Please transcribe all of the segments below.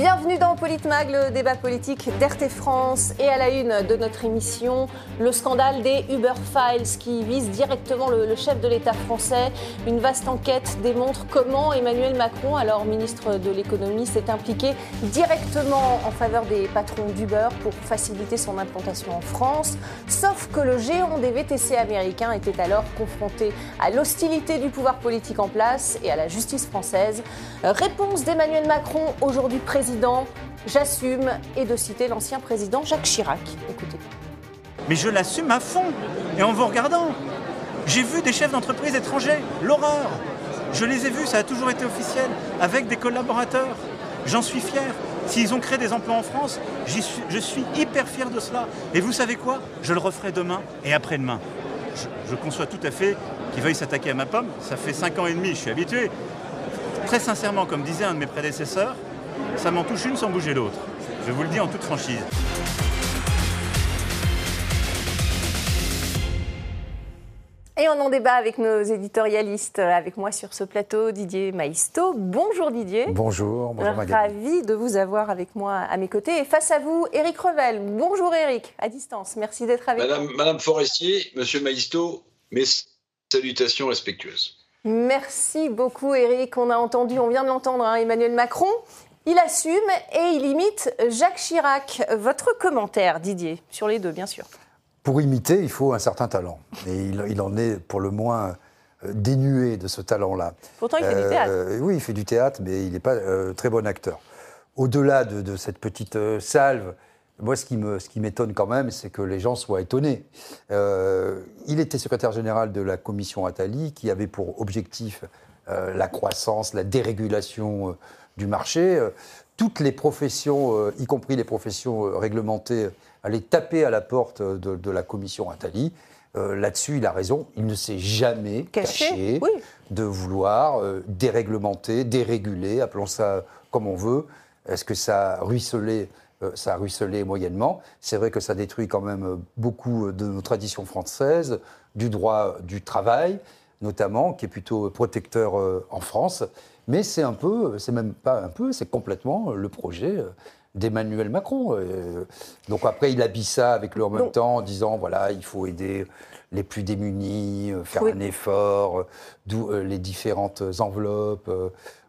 Bienvenue dans Politmag, le débat politique d'RT France et à la une de notre émission, le scandale des Uber Files qui vise directement le, chef de l'État français. Une vaste enquête démontre comment Emmanuel Macron, alors ministre de l'économie, s'est impliqué directement en faveur des patrons d'Uber pour faciliter son implantation en France. Sauf que le géant des VTC américains était alors confronté à l'hostilité du pouvoir politique en place et à la justice française. Réponse d'Emmanuel Macron, aujourd'hui président, j'assume, et de citer l'ancien président Jacques Chirac. Écoutez. Mais je l'assume à fond, et en vous regardant. J'ai vu des chefs d'entreprise étrangers, l'horreur. Je les ai vus, ça a toujours été officiel, avec des collaborateurs. J'en suis fier. S'ils ont créé des emplois en France, je suis hyper fier de cela. Et vous savez quoi? Je le referai demain et après-demain. Je, je, conçois tout à fait qu'ils veuillent s'attaquer à ma pomme. Ça fait cinq ans et demi, je suis habitué. Très sincèrement, comme disait un de mes prédécesseurs, ça m'en touche une sans bouger l'autre. Je vous le dis en toute franchise. Et on en débat avec nos éditorialistes, avec moi sur ce plateau, Didier Maisto. Bonjour Didier. Bonjour, bonjour Ravi de vous avoir avec moi à mes côtés. Et face à vous, Éric Revel. Bonjour Éric, à distance. Merci d'être avec nous. Madame Forestier, Monsieur Maisto, mes salutations respectueuses. Merci beaucoup, Eric. On a entendu, on vient de l'entendre, hein, Emmanuel Macron. Il assume et il imite Jacques Chirac. Votre commentaire, Didier, sur les deux, bien sûr. Pour imiter, il faut un certain talent. Et il, en est pour le moins euh, dénué de ce talent-là. Pourtant, il fait du théâtre. Euh, oui, il fait du théâtre, mais il n'est pas euh, très bon acteur. Au-delà de, cette petite salve, moi, ce qui, me, ce qui m'étonne quand même, c'est que les gens soient étonnés. Il était secrétaire général de la commission Attali, qui avait pour objectif la croissance, la dérégulation du marché. toutes les professions, y compris les professions réglementées, allaient taper à la porte de, la commission Attali. Là-dessus, il a raison. Il ne s'est jamais caché, de vouloir déréglementer, déréguler, appelons ça comme on veut. Est-ce que ça a ruisselé euh, ça a ruisselé moyennement? C'est vrai que ça détruit quand même euh, beaucoup euh, de nos traditions françaises, du droit du travail notamment, qui est plutôt protecteur en France. Mais c'est un peu, c'est même pas un peu, c'est complètement le projet d'Emmanuel Macron. Donc après, il habille ça avec le en même temps en disant voilà, il faut aider les plus démunis, faire un effort, d'où les différentes enveloppes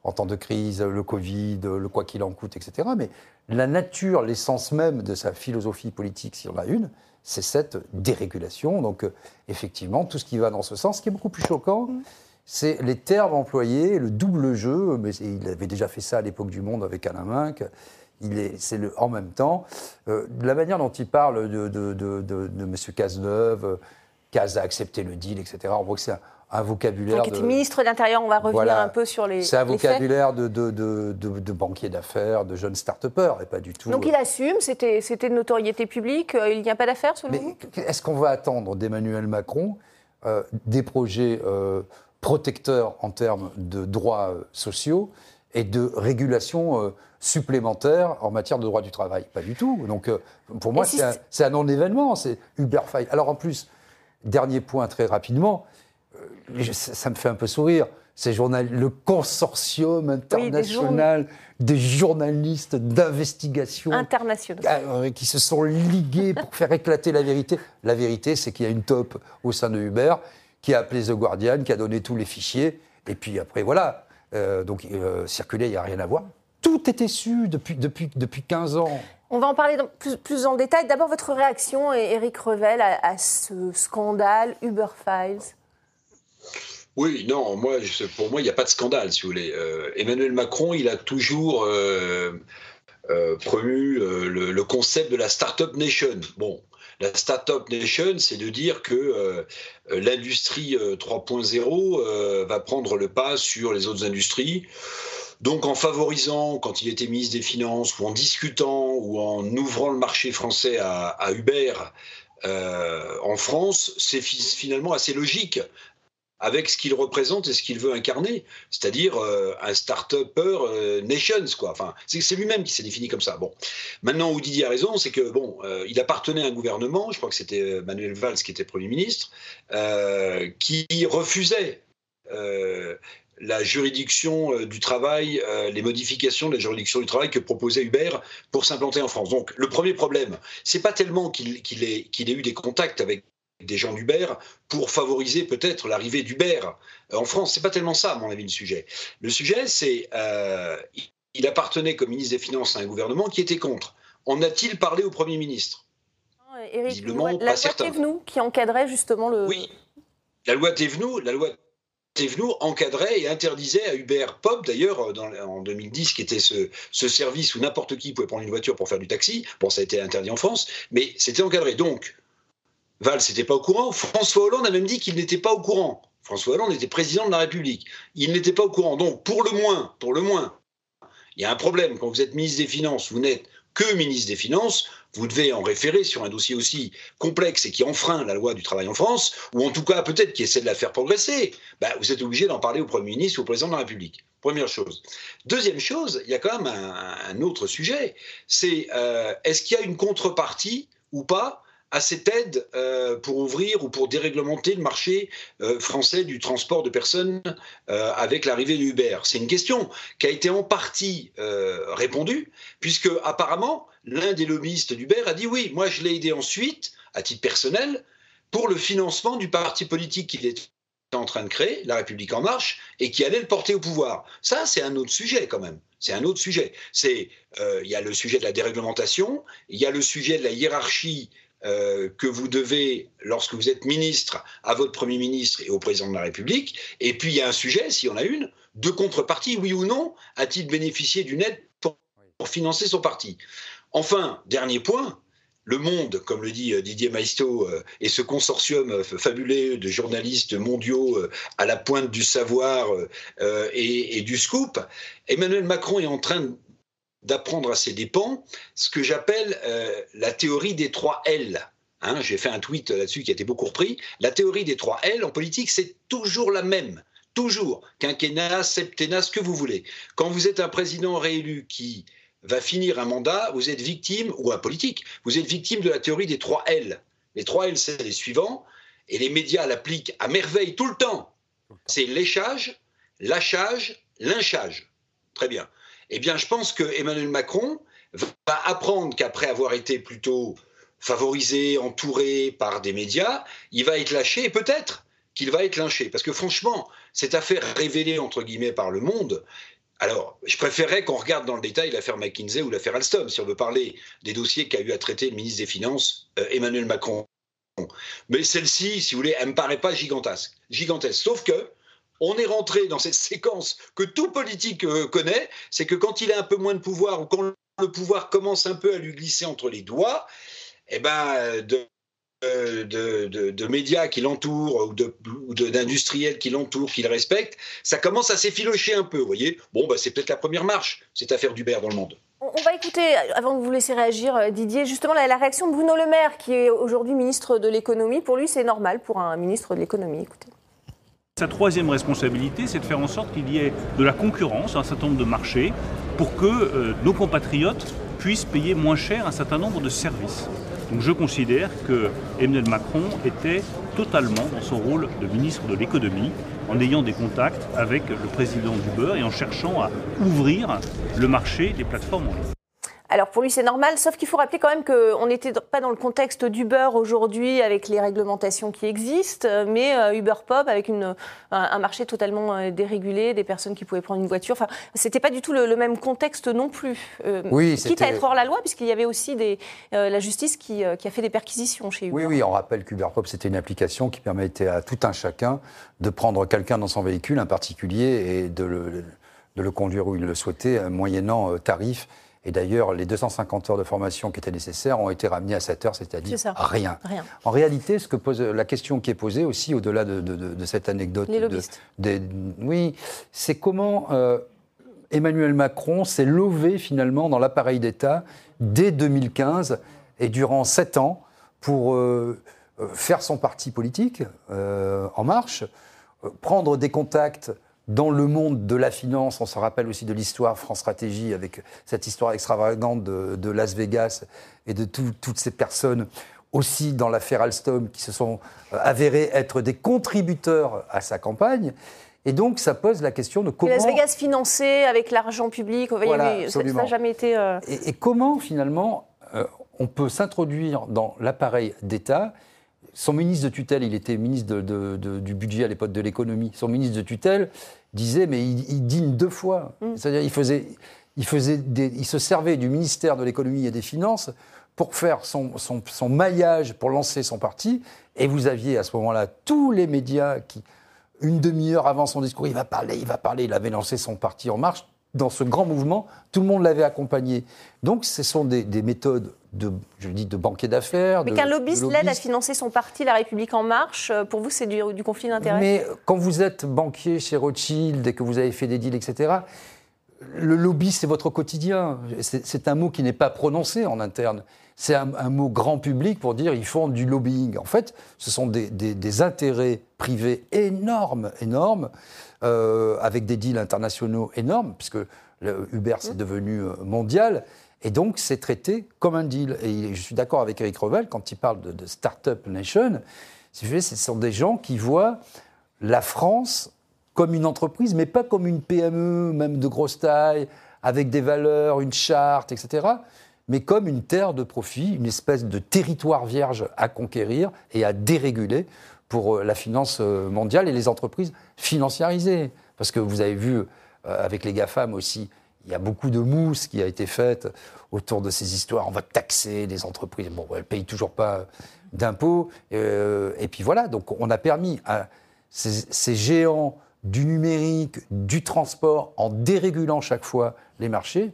en temps de crise, le Covid, le quoi qu'il en coûte, etc. Mais la nature, l'essence même de sa philosophie politique, s'il y en a une, c'est cette dérégulation. Donc, euh, effectivement, tout ce qui va dans ce sens, ce qui est beaucoup plus choquant, mm. C'est les termes employés, le double jeu. Mais il avait déjà fait ça à l'époque du Monde avec Alain Minck. C'est le en même temps. Euh, la manière dont il parle de, de, de, de M. Cazeneuve, euh, Caz a accepté le deal, etc. On voit que c'est un vocabulaire. Donc, de... ministre de l'Intérieur, on va revenir un peu sur les. C'est un vocabulaire de, de, de, de, banquier d'affaires, de jeunes start-upers, et pas du tout. Donc il assume, c'était de notoriété publique, euh, il n'y a pas d'affaires selon vous? Est-ce qu'on va attendre d'Emmanuel Macron euh, des projets euh, protecteurs en termes de droits sociaux et de régulation supplémentaire en matière de droit du travail Pas du tout. Donc pour moi, c'est un, non-événement, c'est Uber Fight. Alors en plus, dernier point très rapidement ça me fait un peu sourire. C'est le consortium international des, journalistes d'investigation internationaux euh, qui se sont ligués pour faire éclater la vérité. La vérité, c'est qu'il y a une top au sein de Uber qui a appelé The Guardian, qui a donné tous les fichiers, et puis après voilà. Euh, donc euh, circuler, il n'y a rien à voir. Tout était su depuis, depuis, depuis 15 ans. On va en parler plus, plus en détail. D'abord, votre réaction, Éric Revel, à, à ce scandale Uber Files? Oui, non, moi, pour moi, il n'y a pas de scandale, si vous voulez. Euh, Emmanuel Macron, il a toujours euh, euh, promu le, concept de la Startup Nation. Bon, la Startup Nation, c'est de dire que l'industrie 3.0 va prendre le pas sur les autres industries. Donc en favorisant, quand il était ministre des Finances, ou en discutant, ou en ouvrant le marché français à, à Uber, en France, c'est finalement assez logique avec ce qu'il représente et ce qu'il veut incarner, c'est-à-dire euh, un start-upper euh, nations, quoi. Enfin, c'est lui-même qui s'est défini comme ça. Bon, maintenant où Didier a raison, c'est que bon, euh, il appartenait à un gouvernement, je crois que c'était Manuel Valls qui était premier ministre, qui refusait la juridiction du travail, les modifications de la juridiction du travail que proposait Uber pour s'implanter en France. Donc le premier problème, c'est pas tellement qu'il ait, ait eu des contacts avec des gens d'Uber pour favoriser peut-être l'arrivée d'Uber en France. C'est pas tellement ça, à mon avis, le sujet. Le sujet, c'est euh, il appartenait comme ministre des Finances à un gouvernement qui était contre. En a-t-il parlé au Premier ministre? Éric, Visiblement, la loi qui encadrait justement le. Oui, la loi Thévenoud, la loi Thévenoud encadrait et interdisait à Uber Pop, d'ailleurs, en 2010, qui était ce, ce service où n'importe qui pouvait prendre une voiture pour faire du taxi. Bon, ça a été interdit en France, mais c'était encadré. Donc, Valls n'était pas au courant. François Hollande a même dit qu'il n'était pas au courant. François Hollande était président de la République. Il n'était pas au courant. Donc, pour le moins, pour le moins, il y a un problème. Quand vous êtes ministre des Finances, vous n'êtes que ministre des Finances, vous devez en référer sur un dossier aussi complexe et qui enfreint la loi du travail en France, ou en tout cas peut-être qui essaie de la faire progresser, bah, vous êtes obligé d'en parler au Premier ministre ou au Président de la République. Première chose. Deuxième chose, il y a quand même un, autre sujet, c'est euh, est-ce qu'il y a une contrepartie ou pas à cette aide euh, pour ouvrir ou pour déréglementer le marché euh, français du transport de personnes euh, avec l'arrivée de Uber C'est une question qui a été en partie répondue, puisque apparemment, l'un des lobbyistes d'Uber a dit oui, moi je l'ai aidé ensuite, à titre personnel, pour le financement du parti politique qu'il était en train de créer, La République en marche, et qui allait le porter au pouvoir. Ça, c'est un autre sujet quand même. C'est un autre sujet. Il y a le sujet de la déréglementation, il y a le sujet de la hiérarchie euh, que vous devez, lorsque vous êtes ministre, à votre Premier ministre et au Président de la République. Et puis il y a un sujet, si on a une, de contrepartie, oui ou non, a-t-il bénéficié d'une aide pour, financer son parti? Enfin, dernier point, le Monde, comme le dit euh, Didier Maisto, euh, et ce consortium fabuleux de journalistes mondiaux à la pointe du savoir et, et, du scoop, Emmanuel Macron est en train d'apprendre à ses dépens ce que j'appelle euh, la théorie des trois L. Hein, J'ai fait un tweet là-dessus qui a été beaucoup repris. La théorie des trois L en politique, c'est toujours la même. Toujours. Quinquennat, septennat, ce que vous voulez. Quand vous êtes un président réélu qui va finir un mandat, vous êtes victime, ou un politique, vous êtes victime de la théorie des trois L. Les trois L, c'est les suivants, et les médias l'appliquent à merveille tout le temps. C'est léchage, lâchage, lynchage. Très bien eh bien, je pense que Emmanuel Macron va apprendre qu'après avoir été plutôt favorisé, entouré par des médias, il va être lâché et peut-être qu'il va être lynché. Parce que franchement, cette affaire révélée, entre guillemets, par le monde, alors, je préférerais qu'on regarde dans le détail l'affaire McKinsey ou l'affaire Alstom, si on veut parler des dossiers qu'a eu à traiter le ministre des Finances, euh, Emmanuel Macron. Mais celle-ci, si vous voulez, elle ne me paraît pas gigantesque. gigantesque. Sauf que, on est rentré dans cette séquence que tout politique euh, connaît, c'est que quand il a un peu moins de pouvoir ou quand le pouvoir commence un peu à lui glisser entre les doigts, eh ben, de, de, médias qui l'entourent ou d'industriels qui l'entourent, qui le respectent, ça commence à s'effilocher un peu, vous voyez. Bon, bah, c'est peut-être la première marche, cette affaire d'Uber dans le monde. On va écouter, avant de vous laisser réagir, euh, Didier, justement la, la réaction de Bruno Le Maire, qui est aujourd'hui ministre de l'économie. Pour lui, c'est normal pour un ministre de l'économie. Écoutez. Sa troisième responsabilité, c'est de faire en sorte qu'il y ait de la concurrence, un certain nombre de marchés, pour que euh, nos compatriotes puissent payer moins cher un certain nombre de services. Donc je considère que Emmanuel Macron était totalement dans son rôle de ministre de l'économie, en ayant des contacts avec le président d'Uber et en cherchant à ouvrir le marché des plateformes en ligne. Alors pour lui, c'est normal, sauf qu'il faut rappeler quand même qu'on n'était pas dans le contexte d'Uber aujourd'hui avec les réglementations qui existent, mais euh, Uber Pop avec une, un marché totalement euh, dérégulé, des personnes qui pouvaient prendre une voiture. Enfin, c'était pas du tout le, même contexte non plus. Euh, oui, quitte à être hors la loi, puisqu'il y avait aussi des, la justice qui, qui, a fait des perquisitions chez Uber. Oui, oui, on rappelle qu'Uber Pop, c'était une application qui permettait à tout un chacun de prendre quelqu'un dans son véhicule, un particulier, et de le, de le conduire où il le souhaitait, moyennant tarif et d'ailleurs, les 250 heures de formation qui étaient nécessaires ont été ramenées à 7 heures, c'est-à-dire rien. rien. En réalité, ce que pose, la question qui est posée aussi, au-delà de, cette anecdote. Les lobbyistes. oui, c'est comment euh, Emmanuel Macron s'est levé finalement dans l'appareil d'État dès 2015 et durant 7 ans pour euh, euh, faire son parti politique en marche, prendre des contacts dans le monde de la finance, on se rappelle aussi de l'histoire France Stratégie avec cette histoire extravagante de, Las Vegas et de toutes ces personnes aussi dans l'affaire Alstom qui se sont euh, avérées être des contributeurs à sa campagne. Et donc, ça pose la question de comment. Las Vegas financé avec l'argent public, Voilà, ça n'a jamais été. euh, Et, et comment, finalement, euh, on peut s'introduire dans l'appareil d'État Son ministre de tutelle, il était ministre de- de- de- du budget à l'époque de l'économie. Son ministre de tutelle disait, mais il, il dîne deux fois. C'est-à-dire, il, faisait, il, faisait des- il se servait du ministère de l'économie et des finances pour faire son, son- son maillage, pour lancer son parti. Et vous aviez à ce moment-là tous les médias qui, une demi-heure avant son discours, il va parler, il va parler. Il avait lancé son parti En Marche. Dans ce grand mouvement, tout le monde l'avait accompagné. Donc, ce sont des, des méthodes de, je dis, de banquier d'affaires. Mais qu'un lobbyiste l'aide à financer son parti, La République En Marche, euh, pour vous, c'est du, du conflit d'intérêts Mais quand vous êtes banquier chez Rothschild et que vous avez fait des deals, etc., le lobby, c'est votre quotidien. C'est un mot qui n'est pas prononcé en interne. C'est un, mot grand public pour dire ils font du lobbying. En fait, ce sont des, intérêts privés énormes, énormes, euh, avec des deals internationaux énormes, puisque Uber, c'est devenu euh, mondial. Et donc, c'est traité comme un deal. Et je suis d'accord avec Eric Revel quand il parle de, Startup Nation. Ce sont des gens qui voient la France comme une entreprise, mais pas comme une PME, même de grosse taille, avec des valeurs, une charte, etc., mais comme une terre de profit, une espèce de territoire vierge à conquérir et à déréguler pour euh, la finance euh, mondiale et les entreprises financiarisées. Parce que vous avez vu, euh, avec les GAFAM aussi, il y a beaucoup de mousse qui a été faite autour de ces histoires. On va taxer les entreprises. Bon, elles ne payent toujours pas d'impôts. Et puis voilà, donc on a permis à ces, géants du numérique, du transport, en dérégulant chaque fois les marchés,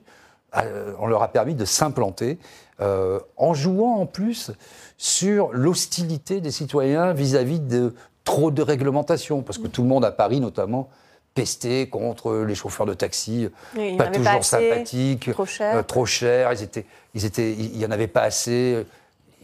on leur a permis de s'implanter, euh, en jouant en plus sur l'hostilité des citoyens vis-à-vis de trop de réglementation, parce que tout le monde à Paris notamment pestait contre les chauffeurs de taxi, Oui, n'y pas toujours pas sympathiques, trop cher. euh, trop chers, ils étaient, ils étaient, il y en avait pas assez.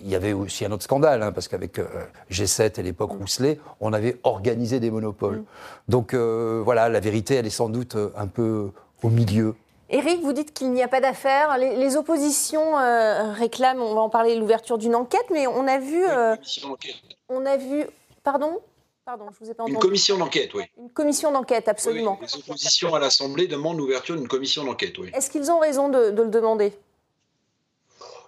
Il y avait aussi un autre scandale, hein, parce qu'avec euh, G7 et l'époque Rousselet, on avait organisé des monopoles. Mm. Donc euh, voilà, la vérité, elle est sans doute euh, un peu au milieu. Éric, vous dites qu'il n'y a pas d'affaires. Les, les oppositions euh, réclament, on va en parler, l'ouverture d'une enquête, mais on a vu, euh, Une commission d'enquête. on a vu, pardon, pardon, je vous ai pas Une commission d'enquête, oui. Une commission d'enquête, absolument. Oui, Les oppositions à l'Assemblée demandent l'ouverture d'une commission d'enquête, oui. Est-ce qu'ils ont raison de, de le demander?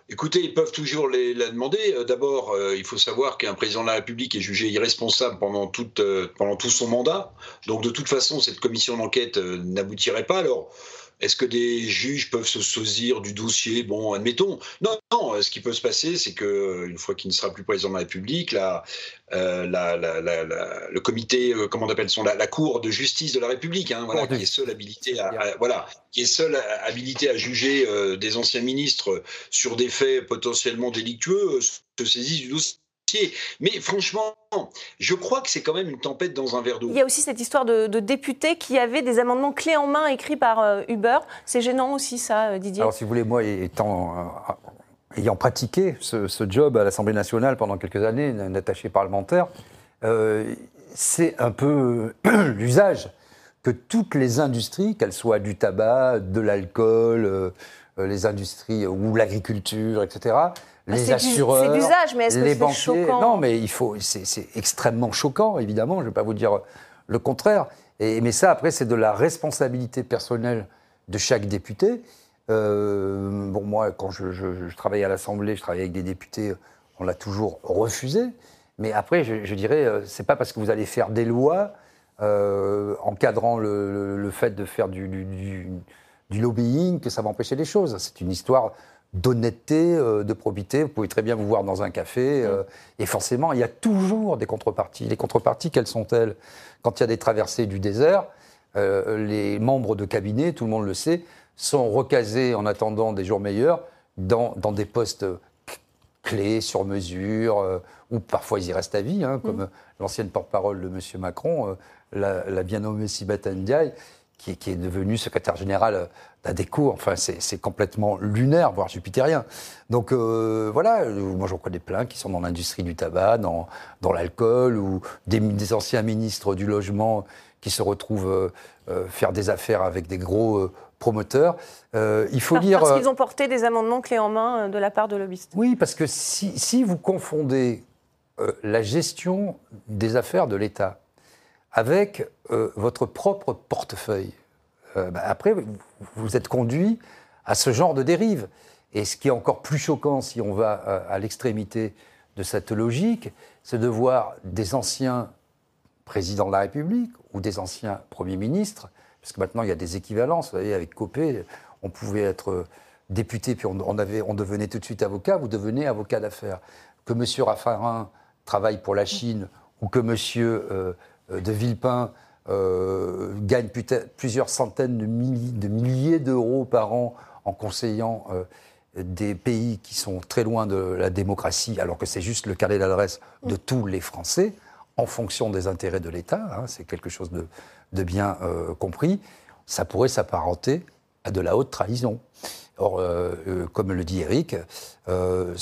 Écoutez, ils peuvent toujours les, la demander. Euh, D'abord, euh, il faut savoir qu'un président de la République est jugé irresponsable pendant, toute, euh, pendant tout son mandat. Donc, de toute façon, cette commission d'enquête euh, n'aboutirait pas. Alors, est-ce que des juges peuvent se saisir du dossier? Bon, admettons. Non, non. euh, Ce qui peut se passer, c'est que euh, une fois qu'il ne sera plus président de la République, la, euh, la, la- la- la- le comité, euh, comment on appelle son, la, Cour de justice de la République, hein, voilà, qui est seule habilité à, à- voilà, qui est seule habilité à juger euh, des anciens ministres sur des faits potentiellement délictueux, se saisissent du dossier. Mais franchement, je crois que c'est quand même une tempête dans un verre d'eau. Il y a aussi cette histoire de, de députés qui avaient des amendements clés en main écrits par euh, Uber. C'est gênant aussi, ça, euh, Didier Alors, si vous voulez, moi, étant, euh, ayant pratiqué ce, ce job à l'Assemblée nationale pendant quelques années, d'attaché parlementaire, euh, c'est un peu l'usage que toutes les industries, qu'elles soient du tabac, de l'alcool, euh, les industries ou l'agriculture, etc., les Ah, c'est du- assureurs, mais les banquiers. choquant Non, mais il faut. C'est extrêmement choquant, évidemment. Je ne vais pas vous dire le contraire. Et, mais ça, après, c'est de la responsabilité personnelle de chaque député. Euh, bon, moi, quand je, je- je travaillais à l'Assemblée, je travaillais avec des députés, on l'a toujours refusé. Mais après, je, je dirais, euh, c'est pas parce que vous allez faire des lois euh, encadrant le, le- le fait de faire du, du- du- du lobbying que ça va empêcher les choses. C'est une histoire d'honnêteté, euh, de probité. Vous pouvez très bien vous voir dans un café. euh, et forcément, il y a toujours des contreparties. Les contreparties, quelles sont-elles? Quand il y a des traversées du désert, euh, les membres de cabinet, tout le monde le sait, sont recasés en attendant des jours meilleurs dans, dans des postes clés, sur mesure, euh, ou parfois ils y restent à vie, hein, comme euh, l'ancienne porte-parole de M. Macron, euh, la, la bien nommée Sibeth Ndiaye, qui, est- qui est devenue secrétaire générale d'ADECO. Enfin, c'est complètement lunaire, voire jupitérien. Donc euh, voilà, euh, moi j'en connais plein qui sont dans l'industrie du tabac, dans, dans l'alcool, ou des, des anciens ministres du logement qui se retrouvent euh, euh, faire des affaires avec des gros euh, promoteurs. Euh, il faut Par- lire... Parce euh, qu'ils ont porté des amendements clés en main euh, de la part de lobbyistes. oui, parce que si, si vous confondez euh, la gestion des affaires de l'État avec euh, votre propre portefeuille. Euh, bah, après, vous, êtes conduit à ce genre de dérive. Et ce qui est encore plus choquant, si on va euh, à l'extrémité de cette logique, c'est de voir des anciens présidents de la République ou des anciens premiers ministres, parce que maintenant il y a des équivalences. Vous voyez, avec Copé, on pouvait être député, puis on, devenait tout de suite avocat, vous devenez avocat d'affaires. Que M. Raffarin travaille pour la Chine ou que M. de Villepin euh, gagne plusieurs centaines de, milli- de milliers d'euros par an en conseillant euh, des pays qui sont très loin de la démocratie, alors que c'est juste le carnet d'adresse de tous les Français, en fonction des intérêts de l'État, hein, c'est quelque chose de, de bien euh, compris, ça pourrait s'apparenter à de la haute trahison. Or, euh, euh, comme le dit Eric, euh,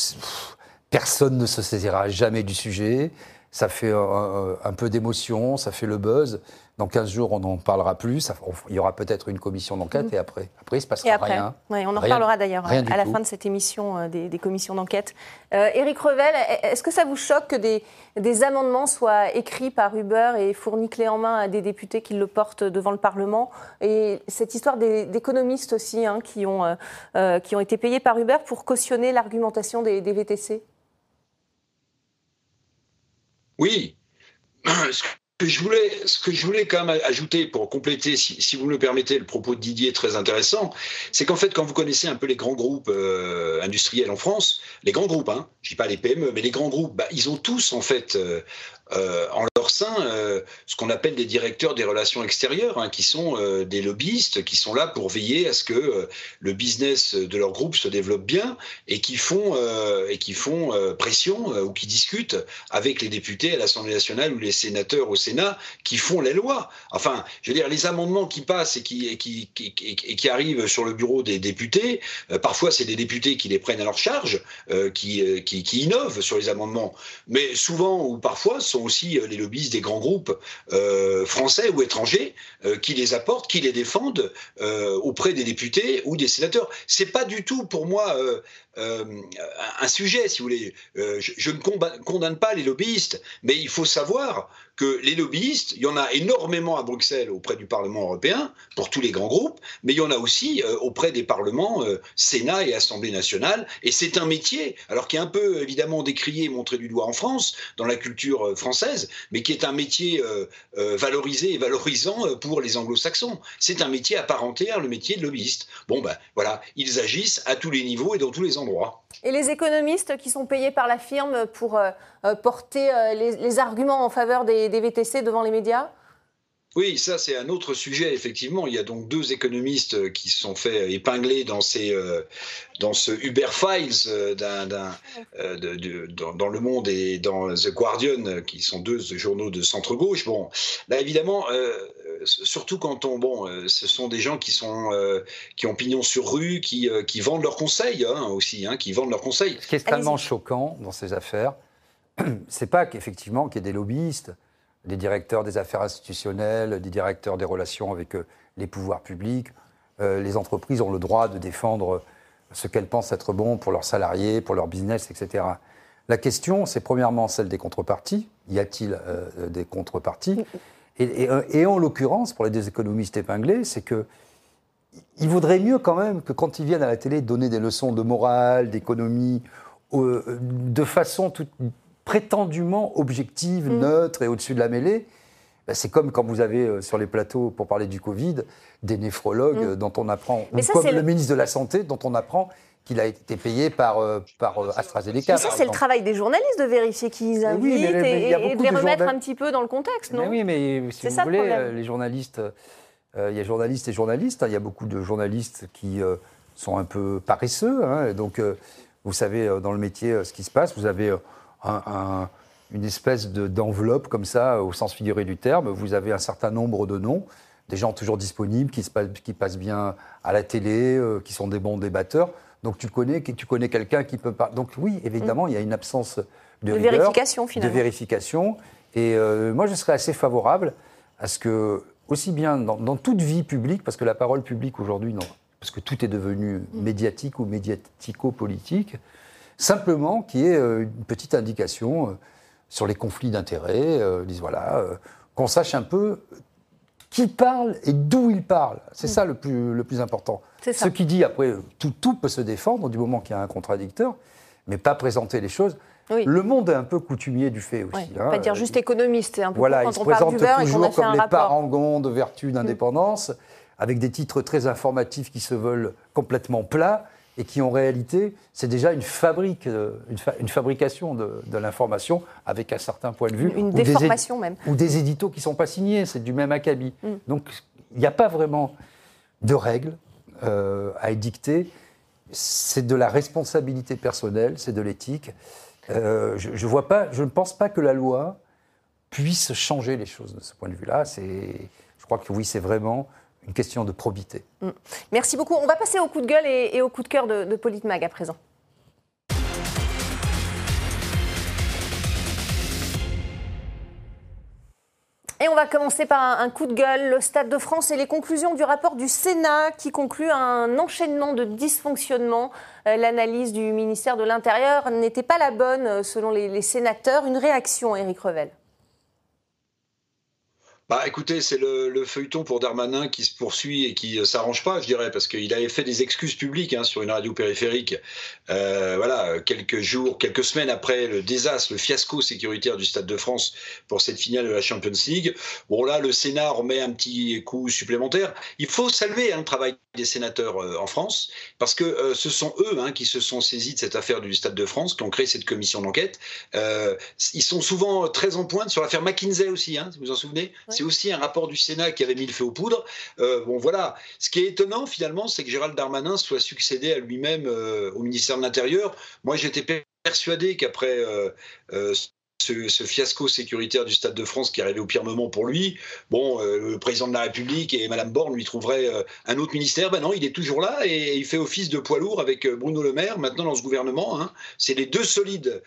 personne ne se saisira jamais du sujet. Ça fait un, un peu d'émotion, ça fait le buzz. Dans 15 jours, on n'en parlera plus. Ça- on- il y aura peut-être une commission d'enquête et après, après, il se passera Et après, rien. Ouais, on en reparlera d'ailleurs rien à la tout. fin de cette émission euh, des, des commissions d'enquête. Euh, Éric Revel, est-ce que ça vous choque que des, des amendements soient écrits par Uber et fournis clé en main à des députés qui le portent devant le Parlement? Et cette histoire d'économistes aussi hein, qui, ont, euh, euh, qui ont été payés par Uber pour cautionner l'argumentation des, des VTC Oui. Ce que je voulais, quand même ajouter pour compléter, si, vous me permettez, le propos de Didier très intéressant, c'est qu'en fait, quand vous connaissez un peu les grands groupes euh, industriels en France, les grands groupes, hein, je dis pas les PME, mais les grands groupes, bah, ils ont tous en fait euh, euh, en leur sein euh, ce qu'on appelle des directeurs des relations extérieures, hein, qui sont euh, des lobbyistes, qui sont là pour veiller à ce que le business de leur groupe se développe bien et qui font et qui font pression ou qui discutent avec les députés à l'Assemblée nationale ou les sénateurs au Sénat qui font les lois. Enfin, je veux dire, les amendements qui passent et qui, arrivent sur le bureau des députés, parfois c'est des députés qui les prennent à leur charge, qui, qui, innovent sur les amendements, mais souvent ou parfois sont aussi euh, les lobbyistes des grands groupes euh, français ou étrangers euh, qui les apportent, qui les défendent auprès des députés ou des sénateurs. C'est pas du tout pour moi un sujet, si vous voulez. Je, je ne condamne pas les lobbyistes, mais il faut savoir que les lobbyistes, il y en a énormément à Bruxelles auprès du Parlement européen, pour tous les grands groupes, mais il y en a aussi euh, auprès des parlements euh, Sénat et Assemblée nationale, et c'est un métier, alors qui est un peu évidemment décrié et montré du doigt en France, dans la culture euh, française, mais qui est un métier valorisé et valorisant pour les anglo-saxons. C'est un métier à part entière, le métier de lobbyiste. Bon ben voilà, ils agissent à tous les niveaux et dans tous les endroits. Et les économistes qui sont payés par la firme pour porter les arguments en faveur des, des VTC devant les médias? Oui, ça c'est un autre sujet, effectivement. Il y a donc deux économistes qui se sont fait épingler dans, ces, euh, dans ce Uber Files euh, euh, de- de- dans, dans Le Monde et dans The Guardian, qui sont deux journaux de centre-gauche. Bon, là évidemment, euh, euh, surtout quand on... Bon, euh, ce sont des gens qui, sont, euh, qui ont pignon sur rue, qui, euh, qui vendent leurs conseils hein, aussi, hein, qui vendent leurs conseils. Ce qui est extrêmement choquant dans ces affaires, c'est pas qu'effectivement qu'il y ait des lobbyistes, des directeurs des affaires institutionnelles, des directeurs des relations avec euh, les pouvoirs publics. Euh, les entreprises ont le droit de défendre ce qu'elles pensent être bon pour leurs salariés, pour leur business, etc. La question, c'est premièrement celle des contreparties. Y a-t-il euh, des contreparties? Et, et- et en l'occurrence, pour les deux économistes épinglés, c'est que il vaudrait mieux quand même que quand ils viennent à la télé donner des leçons de morale, d'économie, euh, de façon tout- prétendument objective, Mm. neutre et au-dessus de la mêlée, ben, c'est comme quand vous avez euh, sur les plateaux, pour parler du Covid, des néphrologues Mm. euh, dont on apprend, ou ça, comme le le- ministre de la Santé dont on apprend qu'il a été payé par, euh, par AstraZeneca. Mais ça, c'est le travail des journalistes de vérifier qui ils invitent oui, mais et, de les remettre journal- un petit peu dans le contexte, Mais non? oui, mais si vous ça voulez, les journalistes, il y a journalistes et journalistes. hein, Il y a beaucoup de journalistes qui sont un peu paresseux. hein, et donc, vous savez, dans le métier, ce qui se passe, vous avez un- un- une espèce de- d'enveloppe comme ça, euh, au sens figuré du terme. Vous avez un certain nombre de noms, des gens toujours disponibles, qui, se passent, qui passent bien à la télé, euh, qui sont des bons débatteurs. Donc, tu connais, tu connais quelqu'un qui peut pas. Donc, oui, évidemment, il y a une absence de, De rigueur vérification, de vérification. Et euh, moi, je serais assez favorable à ce que, aussi bien dans, dans toute vie publique, parce que la parole publique aujourd'hui, non, parce que tout est devenu médiatique ou médiatico-politique, simplement qu'il y ait euh, une petite indication euh, sur les conflits d'intérêts. Euh, disent voilà, qu'on sache un peu qui parle et d'où il parle. C'est ça le plus, le plus important. Ça. Ce qui dit, après, tout, tout peut se défendre du moment qu'il y a un contradicteur, mais pas présenter les choses. Oui. Le monde est un peu coutumier du fait aussi. Hein. pas dire juste économiste, c'est un peu Voilà, quand il se parle présente du beurre et qu'on a toujours fait comme un les rapport. Mm. parangons de vertu d'indépendance, avec des titres très informatifs qui se veulent complètement plats et qui en réalité, c'est déjà une fabrique, euh, une, fa- une fabrication de, de l'information avec un certain point de vue. Une des déformation même. Ou des éditos qui ne sont pas signés, c'est du même acabit. Mm. Donc il n'y a pas vraiment de règles euh, à édicter. C'est de la responsabilité personnelle, c'est de l'éthique. Euh, je, je vois pas, je ne pense pas que la loi puisse changer les choses de ce point de vue-là. Je crois que oui, c'est vraiment une question de probité. Merci beaucoup. On va passer au coup de gueule et, au coup de cœur de, de Politmag à présent. Et on va commencer par un, un coup de gueule, le Stade de France et les conclusions du rapport du Sénat qui conclut un enchaînement de dysfonctionnements. Euh, L'analyse du ministère de l'Intérieur n'était pas la bonne euh, selon les, les sénateurs. Une réaction, Éric Revel. Bah écoutez, c'est le, le feuilleton pour Darmanin qui se poursuit et qui ne s'arrange pas, je dirais, parce qu'il avait fait des excuses publiques hein, sur une radio périphérique, euh, voilà, quelques jours, quelques semaines après le désastre, le fiasco sécuritaire du Stade de France pour cette finale de la Champions League. Bon là, le Sénat remet un petit coup supplémentaire. Il faut saluer hein, le travail des sénateurs euh, en France, parce que euh, ce sont eux hein, qui se sont saisis de cette affaire du Stade de France, qui ont créé cette commission d'enquête. Euh, ils sont souvent très en pointe sur l'affaire McKinsey aussi, si vous vous en souvenez? Ouais. C'est aussi un rapport du Sénat qui avait mis le feu aux poudres. Euh, bon, voilà. Ce qui est étonnant, finalement, c'est que Gérald Darmanin soit succédé à lui-même euh, au ministère de l'Intérieur. Moi, j'étais persuadé qu'après euh, ce, fiasco sécuritaire du Stade de France qui arrivait au pire moment pour lui, bon, euh, le président de la République et Madame Borne lui trouveraient euh, un autre ministère. Ben non, il est toujours là et il fait office de poids lourd avec euh, Bruno Le Maire maintenant dans ce gouvernement. hein. C'est les deux solides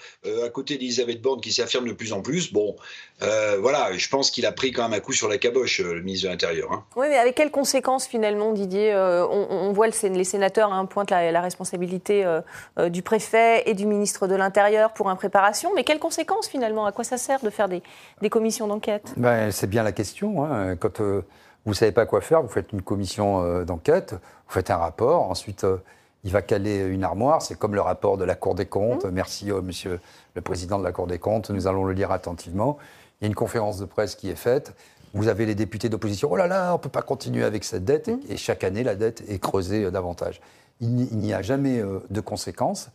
à côté d'Elisabeth Borne qui s'affirment de plus en plus. Bon, voilà, je pense qu'il a pris quand même un coup sur la caboche, le ministre de l'Intérieur. hein. Oui, mais avec quelles conséquences finalement, Didier on, voit les sénateurs hein, pointent la, la responsabilité du préfet et du ministre de l'Intérieur pour impréparation, mais quelles conséquences finalement À quoi ça sert de faire des, des commissions d'enquête? Ben, c'est bien la question. hein. Quand euh, vous ne savez pas quoi faire, vous faites une commission euh, d'enquête, vous faites un rapport, ensuite euh, il va caler une armoire. C'est comme le rapport de la Cour des comptes. Merci, euh, monsieur le président de la Cour des comptes. Nous allons le lire attentivement. Il y a une conférence de presse qui est faite. Vous avez les députés d'opposition. Oh là là, on ne peut pas continuer avec cette dette. Et- Et chaque année, la dette est creusée davantage. Il n'y a jamais de conséquences.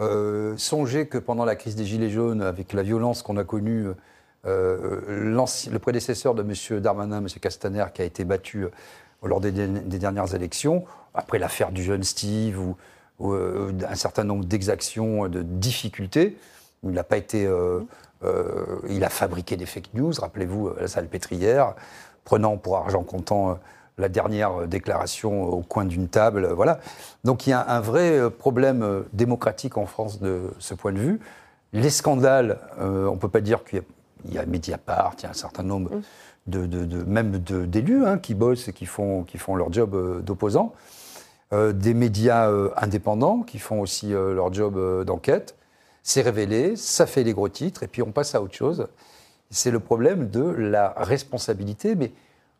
Euh, songez que pendant la crise des Gilets jaunes, avec la violence qu'on a connue, euh, l'anci- le prédécesseur de M. Darmanin, M. Castaner, qui a été battu euh, lors des, dernières élections, après l'affaire du jeune Steve ou, euh, un certain nombre d'exactions, euh, de difficultés, il n'a pas été. euh, euh, il a fabriqué des fake news, rappelez-vous, la salpêtrière, prenant pour argent comptant euh, la dernière euh, déclaration au coin d'une table. euh, Voilà. Donc il y a un vrai euh, problème euh, démocratique en France de ce point de vue. Les scandales, euh, on ne peut pas dire qu'il y y a Mediapart, il y a un certain nombre de, de- de- même de- d'élus hein, qui bossent et qui font, qui font leur job euh, d'opposants. Euh, des médias euh, indépendants qui font aussi euh, leur job euh, d'enquête. C'est révélé, ça fait les gros titres, et puis on passe à autre chose. C'est le problème de la responsabilité, mais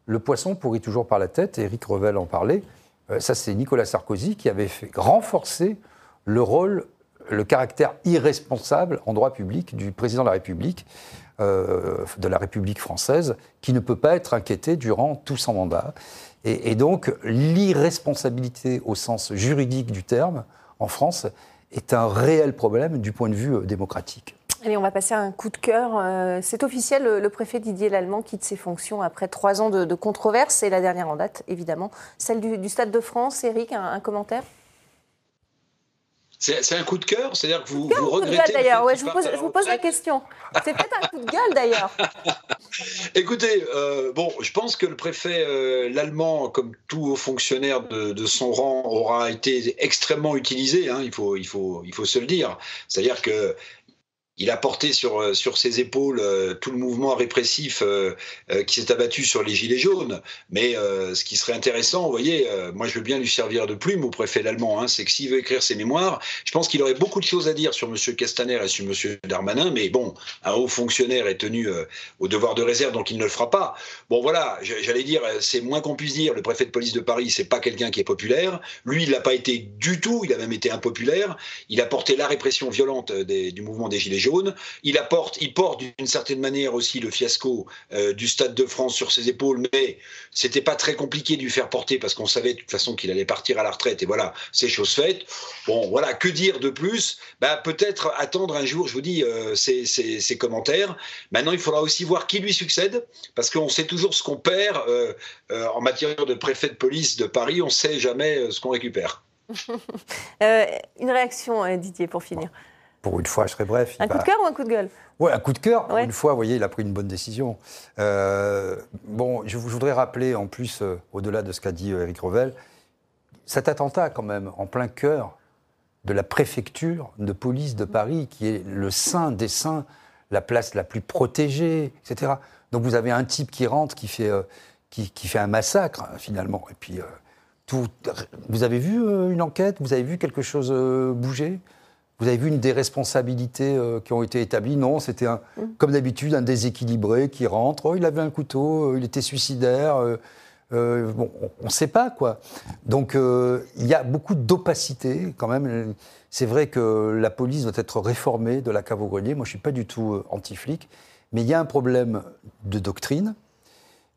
le poisson pourrit toujours par la tête, et Eric Revel en parlait. Euh, ça, c'est Nicolas Sarkozy qui avait fait renforcer le rôle, le caractère irresponsable en droit public du président de la République, euh, de la République française, qui ne peut pas être inquiété durant tout son mandat. Et, donc, l'irresponsabilité au sens juridique du terme, en France, est un réel problème du point de vue euh, démocratique. Allez, on va passer à un coup de cœur. Euh, C'est officiel, le, préfet Didier Lallemand quitte ses fonctions après trois ans de, de controverse, et la dernière en date, évidemment, celle du, du Stade de France. Eric, un, un commentaire? C'est un coup de cœur, c'est-à-dire que vous, vous ou coup de regrettez. d'ailleurs? Ouais, je, vous pose, je vous pose la question. C'est peut-être un coup de gueule d'ailleurs. Écoutez, euh, bon, je pense que le préfet, euh, l'allemand, comme tout haut fonctionnaire de, de son rang, aura été extrêmement utilisé. hein, il, faut, il, faut, il faut se le dire. C'est-à-dire que il a porté sur, euh, sur ses épaules euh, tout le mouvement répressif euh, qui s'est abattu sur les Gilets jaunes. Mais ce qui serait intéressant, vous voyez, moi je veux bien lui servir de plume au préfet allemand, hein, c'est que s'il veut écrire ses mémoires, je pense qu'il aurait beaucoup de choses à dire sur M. Castaner et sur M. Darmanin, mais bon, un haut fonctionnaire est tenu au devoir de réserve, donc il ne le fera pas. Bon voilà, j'allais dire, c'est moins qu'on puisse dire, le préfet de police de Paris, c'est pas quelqu'un qui est populaire. Lui, il l'a pas été du tout, il a même été impopulaire. Il a porté la répression violente du mouvement des Gilets jaunes il apporte, il porte d'une certaine manière aussi le fiasco euh, du Stade de France sur ses épaules, mais c'était pas très compliqué de lui faire porter parce qu'on savait de toute façon qu'il allait partir à la retraite. Et voilà, c'est chose faite. Bon, voilà, que dire de plus? Bah, Peut-être attendre un jour, je vous dis, euh, commentaires. Maintenant, il faudra aussi voir qui lui succède, parce qu'on sait toujours ce qu'on perd euh, en matière de préfet de police de Paris, on sait jamais ce qu'on récupère. une réaction, Didier, pour finir pour une fois, je serai bref. Un coup de cœur ou un coup de gueule? Oui, un coup de cœur. Une fois, vous voyez, il a pris une bonne décision. Euh, bon, je, voudrais rappeler, en plus, euh, au-delà de ce qu'a dit Eric euh, Revel, cet attentat, quand même, en plein cœur de la préfecture de police de Paris, qui est le sein des saints, la place la plus protégée, etc. Donc vous avez un type qui rentre, qui fait, qui, qui, fait un massacre, finalement. Et puis, tout, vous avez vu une enquête? Vous avez vu quelque chose bouger? Vous avez vu une des responsabilités euh, qui ont été établies? Non, c'était mm. comme d'habitude un déséquilibré qui rentre. Oh, il avait un couteau, euh, il était suicidaire. Euh, bon, on ne sait pas quoi. Donc il y a beaucoup d'opacité quand même. C'est vrai que la police doit être réformée de la cave au grenier. Moi, je suis pas du tout anti-flic, mais il y a un problème de doctrine,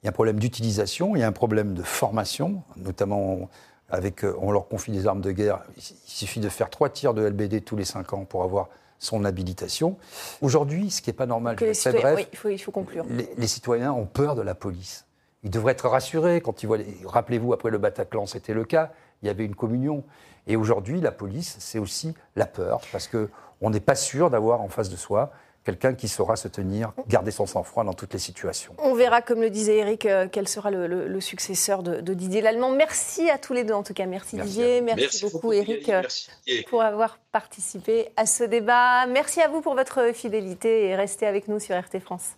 il y a un problème d'utilisation, il y a un problème de formation, notamment avec, euh, on leur confie des armes de guerre. Il suffit de faire trois tirs de LBD tous les cinq ans pour avoir son habilitation. Aujourd'hui, ce qui n'est pas normal, je très bref, oui, il, faut, il faut conclure. Les, citoyens ont peur de la police. Ils devraient être rassurés quand ils voient. Rappelez-vous, après le Bataclan, c'était le cas. Il y avait une communion. Et aujourd'hui, la police, c'est aussi la peur, parce qu'on n'est pas sûr d'avoir en face de soi quelqu'un qui saura se tenir, garder son sang-froid dans toutes les situations. On verra, comme le disait Eric, euh, quel sera le, successeur de, Didier Lallemand. Merci à tous les deux, en tout cas. Merci, Didier, merci, beaucoup, Eric, euh, pour avoir participé à ce débat. Merci à vous pour votre fidélité et restez avec nous sur RT France.